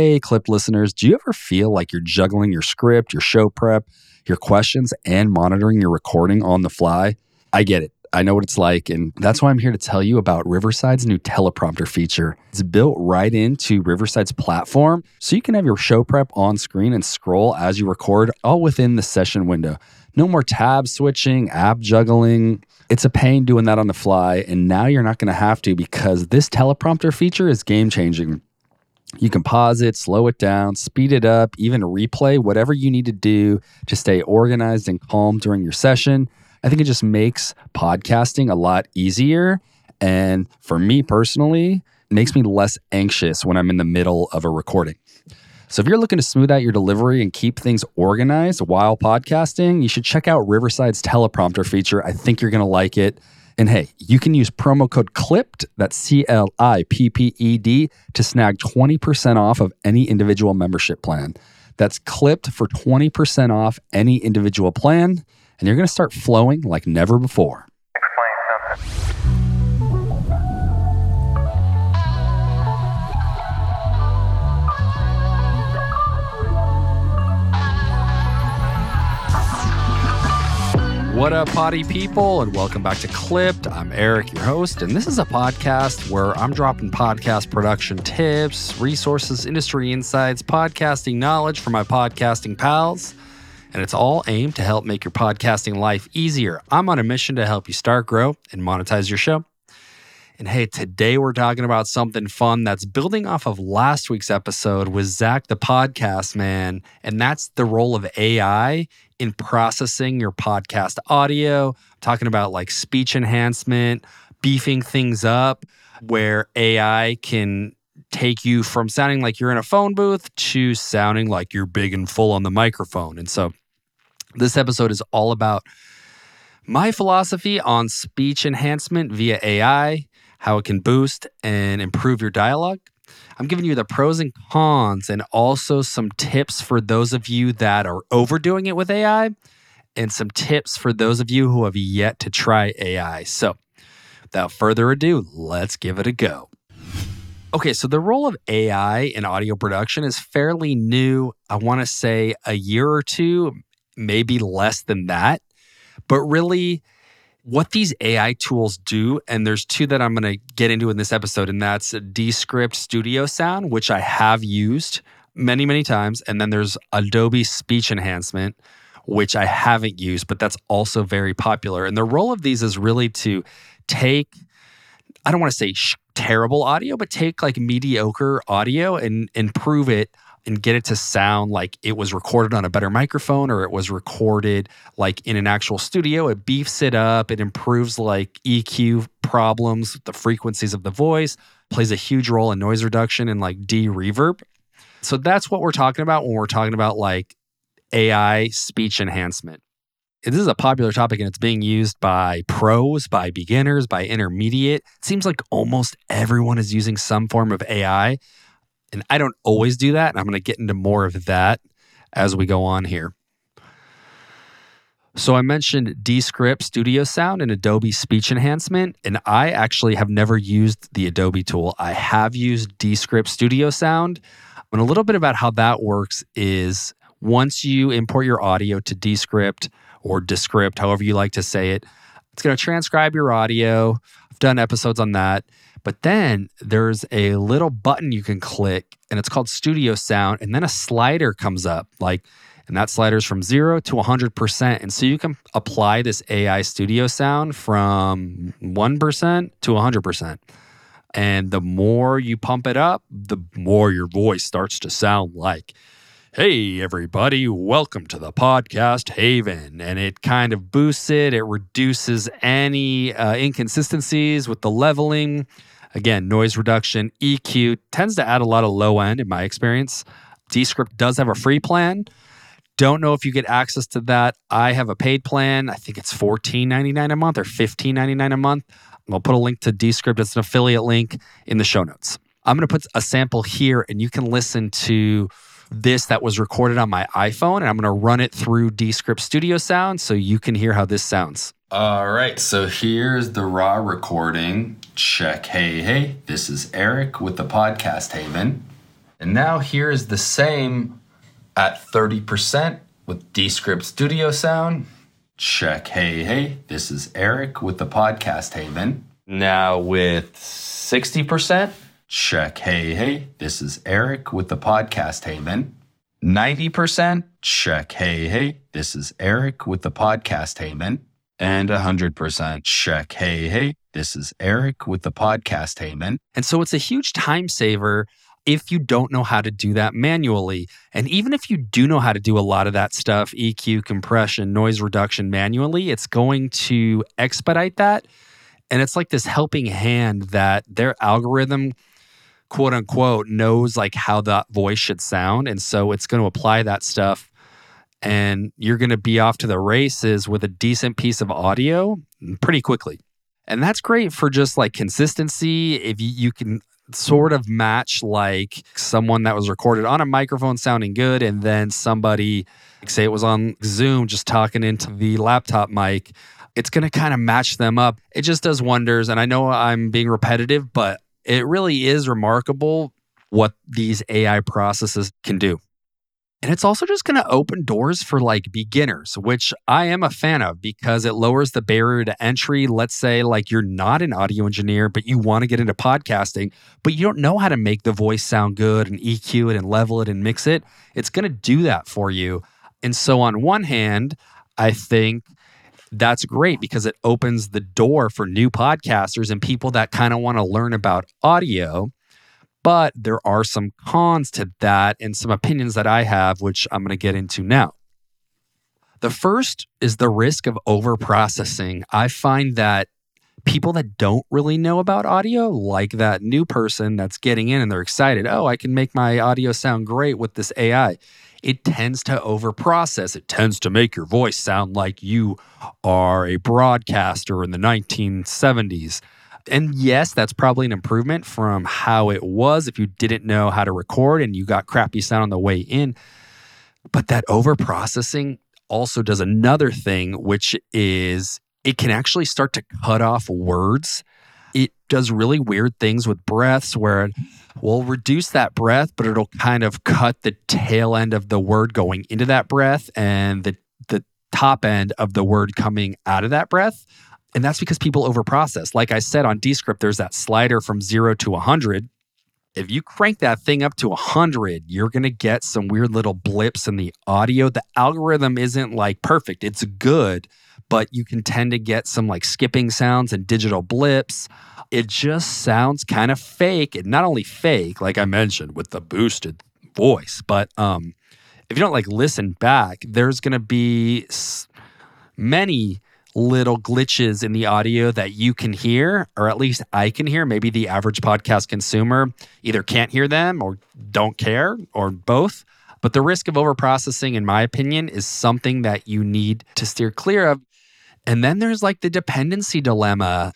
Hey, clip listeners, do you ever feel like you're juggling your script, your show prep, your questions, and monitoring your recording on the fly? I get it. I know what it's like. And that's why I'm here to tell you about Riverside's new teleprompter feature. It's built right into Riverside's platform so you can have your show prep on screen and scroll as you record, all within the session window. No more tab switching, app juggling. It's a pain doing that on the fly. And now you're not going to have to because this teleprompter feature is game changing. You can pause it, slow it down, speed it up, even replay, whatever you need to do to stay organized and calm during your session. I think it just makes podcasting a lot easier. And for me personally, makes me less anxious when I'm in the middle of a recording. So if you're looking to smooth out your delivery and keep things organized while podcasting, you should check out Riverside's teleprompter feature. I think you're going to like it. And hey, you can use promo code CLIPPED, that's C L I P P E D, to snag 20% off of any individual membership plan. That's clipped for 20% off any individual plan, and you're going to start flowing like never before. Explain something. What up, potty people, and welcome back to Clipped. I'm Eric, your host, and this is a podcast where I'm dropping podcast production tips, resources, industry insights, podcasting knowledge for my podcasting pals, and it's all aimed to help make your podcasting life easier. I'm on a mission to help you start, grow, and monetize your show. And hey, today we're talking about something fun that's building off of last week's episode with Zach, the podcast man. And that's the role of AI in processing your podcast audio, talking about like speech enhancement, beefing things up, where AI can take you from sounding like you're in a phone booth to sounding like you're big and full on the microphone. And so this episode is all about my philosophy on speech enhancement via AI, how it can boost and improve your dialogue. I'm giving you the pros and cons and also some tips for those of you that are overdoing it with AI and some tips for those of you who have yet to try AI. So, without further ado, let's give it a go. Okay, so the role of AI in audio production is fairly new. I want to say a year or two, maybe less than that. But really, what these AI tools do, and there's two that I'm going to get into in this episode, and that's Descript Studio Sound, which I have used many, many times. And then there's Adobe Speech Enhancement, which I haven't used, but that's also very popular. And the role of these is really to take, I don't want to say sh- terrible audio, but take like mediocre audio and improve it and get it to sound like it was recorded on a better microphone or it was recorded like in an actual studio. It beefs it up, it improves like EQ problems, the frequencies of the voice, plays a huge role in noise reduction and like de reverb. So that's what we're talking about when we're talking about like AI speech enhancement. This is a popular topic and it's being used by pros, by beginners, by intermediate. It seems like almost everyone is using some form of AI. And I don't always do that. And I'm going to get into more of that as we go on here. So I mentioned Descript Studio Sound and Adobe Speech Enhancement, and I actually have never used the Adobe tool. I have used Descript Studio Sound. And a little bit about how that works is once you import your audio to Descript or Descript, however you like to say it, it's going to transcribe your audio. I've done episodes on that. But then there's a little button you can click and it's called Studio Sound. And then a slider comes up, like, and that slider is from zero to 100%. And so you can apply this AI studio sound from 1% to 100%. And the more you pump it up, the more your voice starts to sound like, Hey, everybody, welcome to the podcast Haven. And it kind of boosts it, it reduces any uh, inconsistencies with the leveling. Again, noise reduction, EQ tends to add a lot of low end in my experience. Descript does have a free plan. Don't know if you get access to that. I have a paid plan. I think it's $14.99 a month or $15.99 a month. I'll put a link to Descript. It's an affiliate link in the show notes. I'm going to put a sample here and you can listen to this that was recorded on my iPhone and I'm going to run it through Descript Studio Sound so you can hear how this sounds. All right, so here's the raw recording. Check. Hey, hey, this is Eric with the podcast Haven. And now here's the same at 30% with Descript Studio Sound. Check. Hey, hey, this is Eric with the Podcast Haven. Now with 60%. Check. Hey, hey, this is Eric with the Podcast Haven. 90%. Check. Hey, hey, this is Eric with the Podcast Haven. And 100% check. Hey, hey, this is Eric with the Podcast Haven. And so it's a huge time saver if you don't know how to do that manually. And even if you do know how to do a lot of that stuff, EQ, compression, noise reduction manually, it's going to expedite that. And it's like this helping hand that their algorithm, quote unquote, knows like how that voice should sound. And so it's going to apply that stuff. And you're going to be off to the races with a decent piece of audio pretty quickly. And that's great for just like consistency. If you, you can sort of match like someone that was recorded on a microphone sounding good and then somebody say it was on Zoom just talking into the laptop mic it's going to kind of match them up it just does wonders and I know I'm being repetitive but it really is remarkable what these AI processes can do and it's also just going to open doors for like beginners, which I am a fan of because it lowers the barrier to entry. Let's say like you're not an audio engineer, but you want to get into podcasting, but you don't know how to make the voice sound good and EQ it and level it and mix it. It's going to do that for you. And so, on one hand, I think that's great because it opens the door for new podcasters and people that kind of want to learn about audio. But there are some cons to that and some opinions that I have, which I'm going to get into now. The first is the risk of overprocessing. I find that people that don't really know about audio, like that new person that's getting in and they're excited, oh, I can make my audio sound great with this AI. It tends to overprocess. It tends to make your voice sound like you are a broadcaster in the 1970s. And yes, that's probably an improvement from how it was if you didn't know how to record and you got crappy sound on the way in. But that over processing also does another thing, which is it can actually start to cut off words. It does really weird things with breaths where it will reduce that breath, but it'll kind of cut the tail end of the word going into that breath and the, the top end of the word coming out of that breath. And that's because people overprocess. Like I said on Descript, there's that slider from zero to 100. If you crank that thing up to 100, you're going to get some weird little blips in the audio. The algorithm isn't like perfect, it's good, but you can tend to get some like skipping sounds and digital blips. It just sounds kind of fake. And not only fake, like I mentioned with the boosted voice, but um, if you don't like listen back, there's going to be many little glitches in the audio that you can hear, or at least I can hear. Maybe the average podcast consumer either can't hear them or don't care, or both. But the risk of overprocessing, in my opinion, is something that you need to steer clear of. And then there's like the dependency dilemma.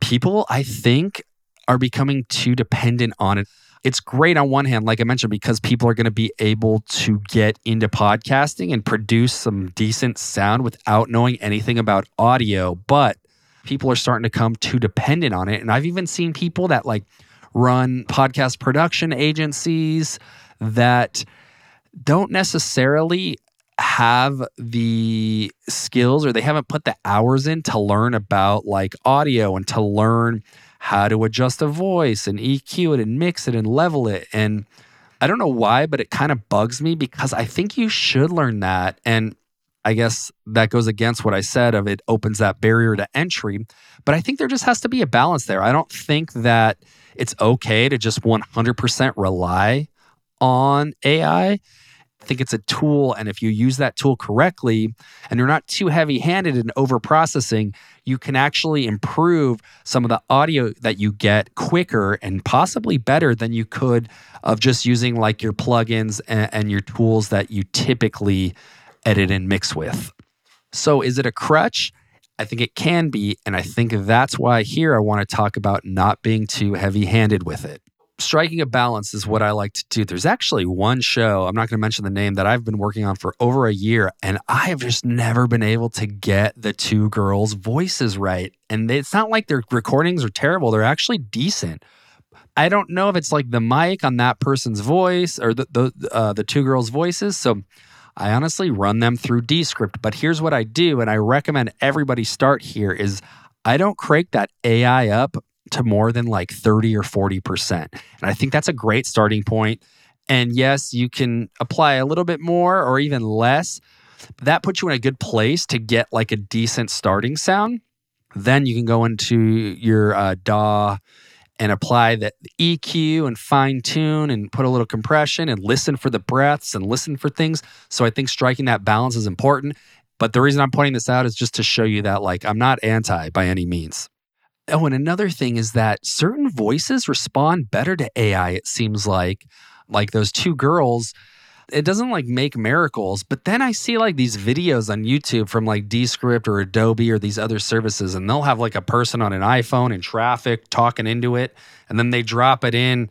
People, I think, are becoming too dependent on it it's great on one hand, like I mentioned, because people are going to be able to get into podcasting and produce some decent sound without knowing anything about audio. But people are starting to come too dependent on it. And I've even seen people that like run podcast production agencies that don't necessarily have the skills or they haven't put the hours in to learn about like audio and to learn how to adjust a voice and EQ it and mix it and level it. And I don't know why, but it kind of bugs me because I think you should learn that. And I guess that goes against what I said of it opens that barrier to entry. But I think there just has to be a balance there. I don't think that it's okay to just 100% rely on AI. I think it's a tool. And if you use that tool correctly and you're not too heavy handed in over processing, you can actually improve some of the audio that you get quicker and possibly better than you could of just using like your plugins and, and your tools that you typically edit and mix with. So, is it a crutch? I think it can be. And I think that's why here I want to talk about not being too heavy handed with it striking a balance is what I like to do. There's actually one show, I'm not going to mention the name, that I've been working on for over a year, and I have just never been able to get the two girls' voices right. And it's not like their recordings are terrible, they're actually decent. I don't know if it's like the mic on that person's voice or the the uh, the two girls' voices. So I honestly run them through Descript. But here's what I do, and I recommend everybody start here: is I don't crank that AI up to more than like 30 or 40%. And I think that's a great starting point. And yes, you can apply a little bit more or even less. That puts you in a good place to get like a decent starting sound. Then you can go into your uh, DAW and apply the EQ and fine tune and put a little compression and listen for the breaths and listen for things. So I think striking that balance is important. But the reason I'm pointing this out is just to show you that, like, I'm not anti by any means. Oh, and another thing is that certain voices respond better to AI, it seems like. Like those two girls, it doesn't like make miracles, but then I see like these videos on YouTube from like Descript or Adobe or these other services, and they'll have like a person on an iPhone in traffic talking into it, and then they drop it in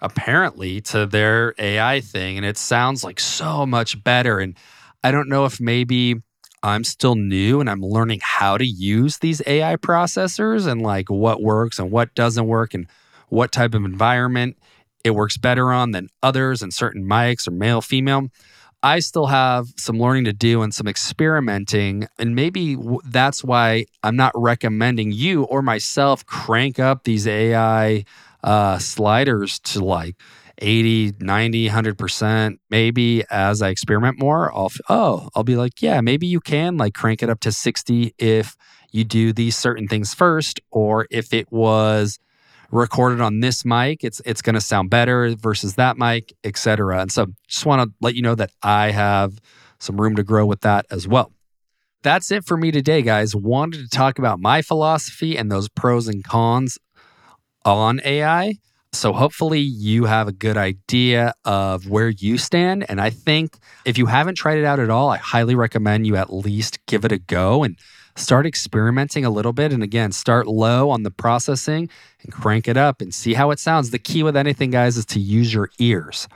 apparently to their AI thing, and it sounds like so much better. And I don't know if maybe I'm still new and I'm learning how to use these AI processors and like what works and what doesn't work and what type of environment it works better on than others and certain mics or male, female. I still have some learning to do and some experimenting. And maybe that's why I'm not recommending you or myself crank up these AI uh, sliders to like 80, 90, 100%. Maybe as I experiment more, I'll, oh, I'll be like, yeah, maybe you can like crank it up to 60 if you do these certain things first, or if it was recorded on this mic, it's it's going to sound better versus that mic, etc. And so just want to let you know that I have some room to grow with that as well. That's it for me today, guys. Wanted to talk about my philosophy and those pros and cons on AI. So hopefully you have a good idea of where you stand. And I think if you haven't tried it out at all, I highly recommend you at least give it a go and start experimenting a little bit. And again, start low on the processing and crank it up and see how it sounds. The key with anything, guys, is to use your ears.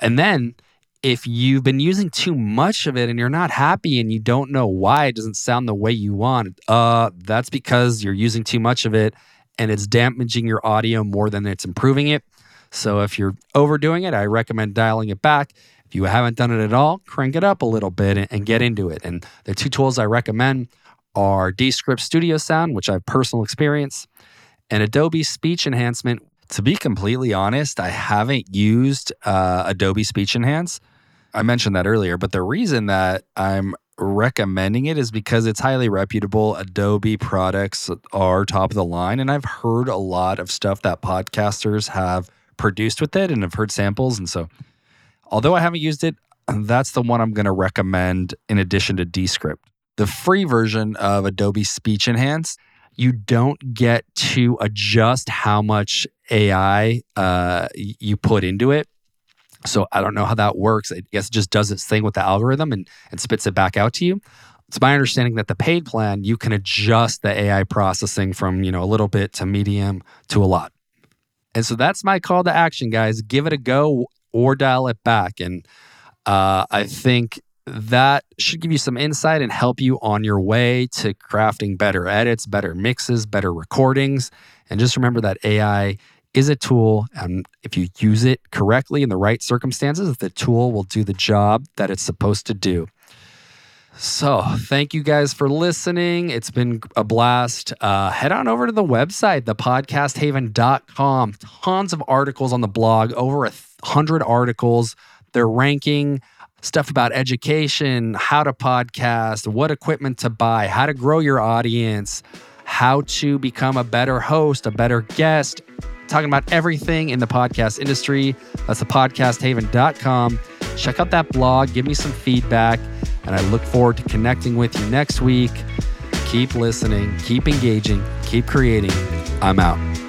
And then if you've been using too much of it and you're not happy and you don't know why it doesn't sound the way you want, uh, that's because you're using too much of it and it's damaging your audio more than it's improving it. So if you're overdoing it, I recommend dialing it back. If you haven't done it at all, crank it up a little bit and, get into it. And the two tools I recommend are Descript Studio Sound, which I have personal experience, and Adobe Speech Enhancement. To be completely honest, I haven't used uh, Adobe Speech Enhance. I mentioned that earlier, but the reason that I'm recommending it is because it's highly reputable. Adobe products are top of the line. And I've heard a lot of stuff that podcasters have produced with it and I've heard samples. And so, although I haven't used it, that's the one I'm going to recommend in addition to Descript. The free version of Adobe Speech Enhance, you don't get to adjust how much AI uh, you put into it. So I don't know how that works. I guess it just does its thing with the algorithm and, and spits it back out to you. It's my understanding that the paid plan, you can adjust the AI processing from, you know, a little bit to medium to a lot. And so that's my call to action, guys. Give it a go or dial it back. And uh, I think that should give you some insight and help you on your way to crafting better edits, better mixes, better recordings. And just remember that AI is a tool. And if you use it correctly in the right circumstances, the tool will do the job that it's supposed to do. So, thank you guys for listening. It's been a blast. Uh, head on over to the website, thepodcasthaven.com. Tons of articles on the blog, over a hundred articles. They're ranking stuff about education, how to podcast, what equipment to buy, how to grow your audience, how to become a better host, a better guest, talking about everything in the podcast industry. That's thepodcasthaven.com. Check out that blog, give me some feedback, and I look forward to connecting with you next week. Keep listening, keep engaging, keep creating. I'm out.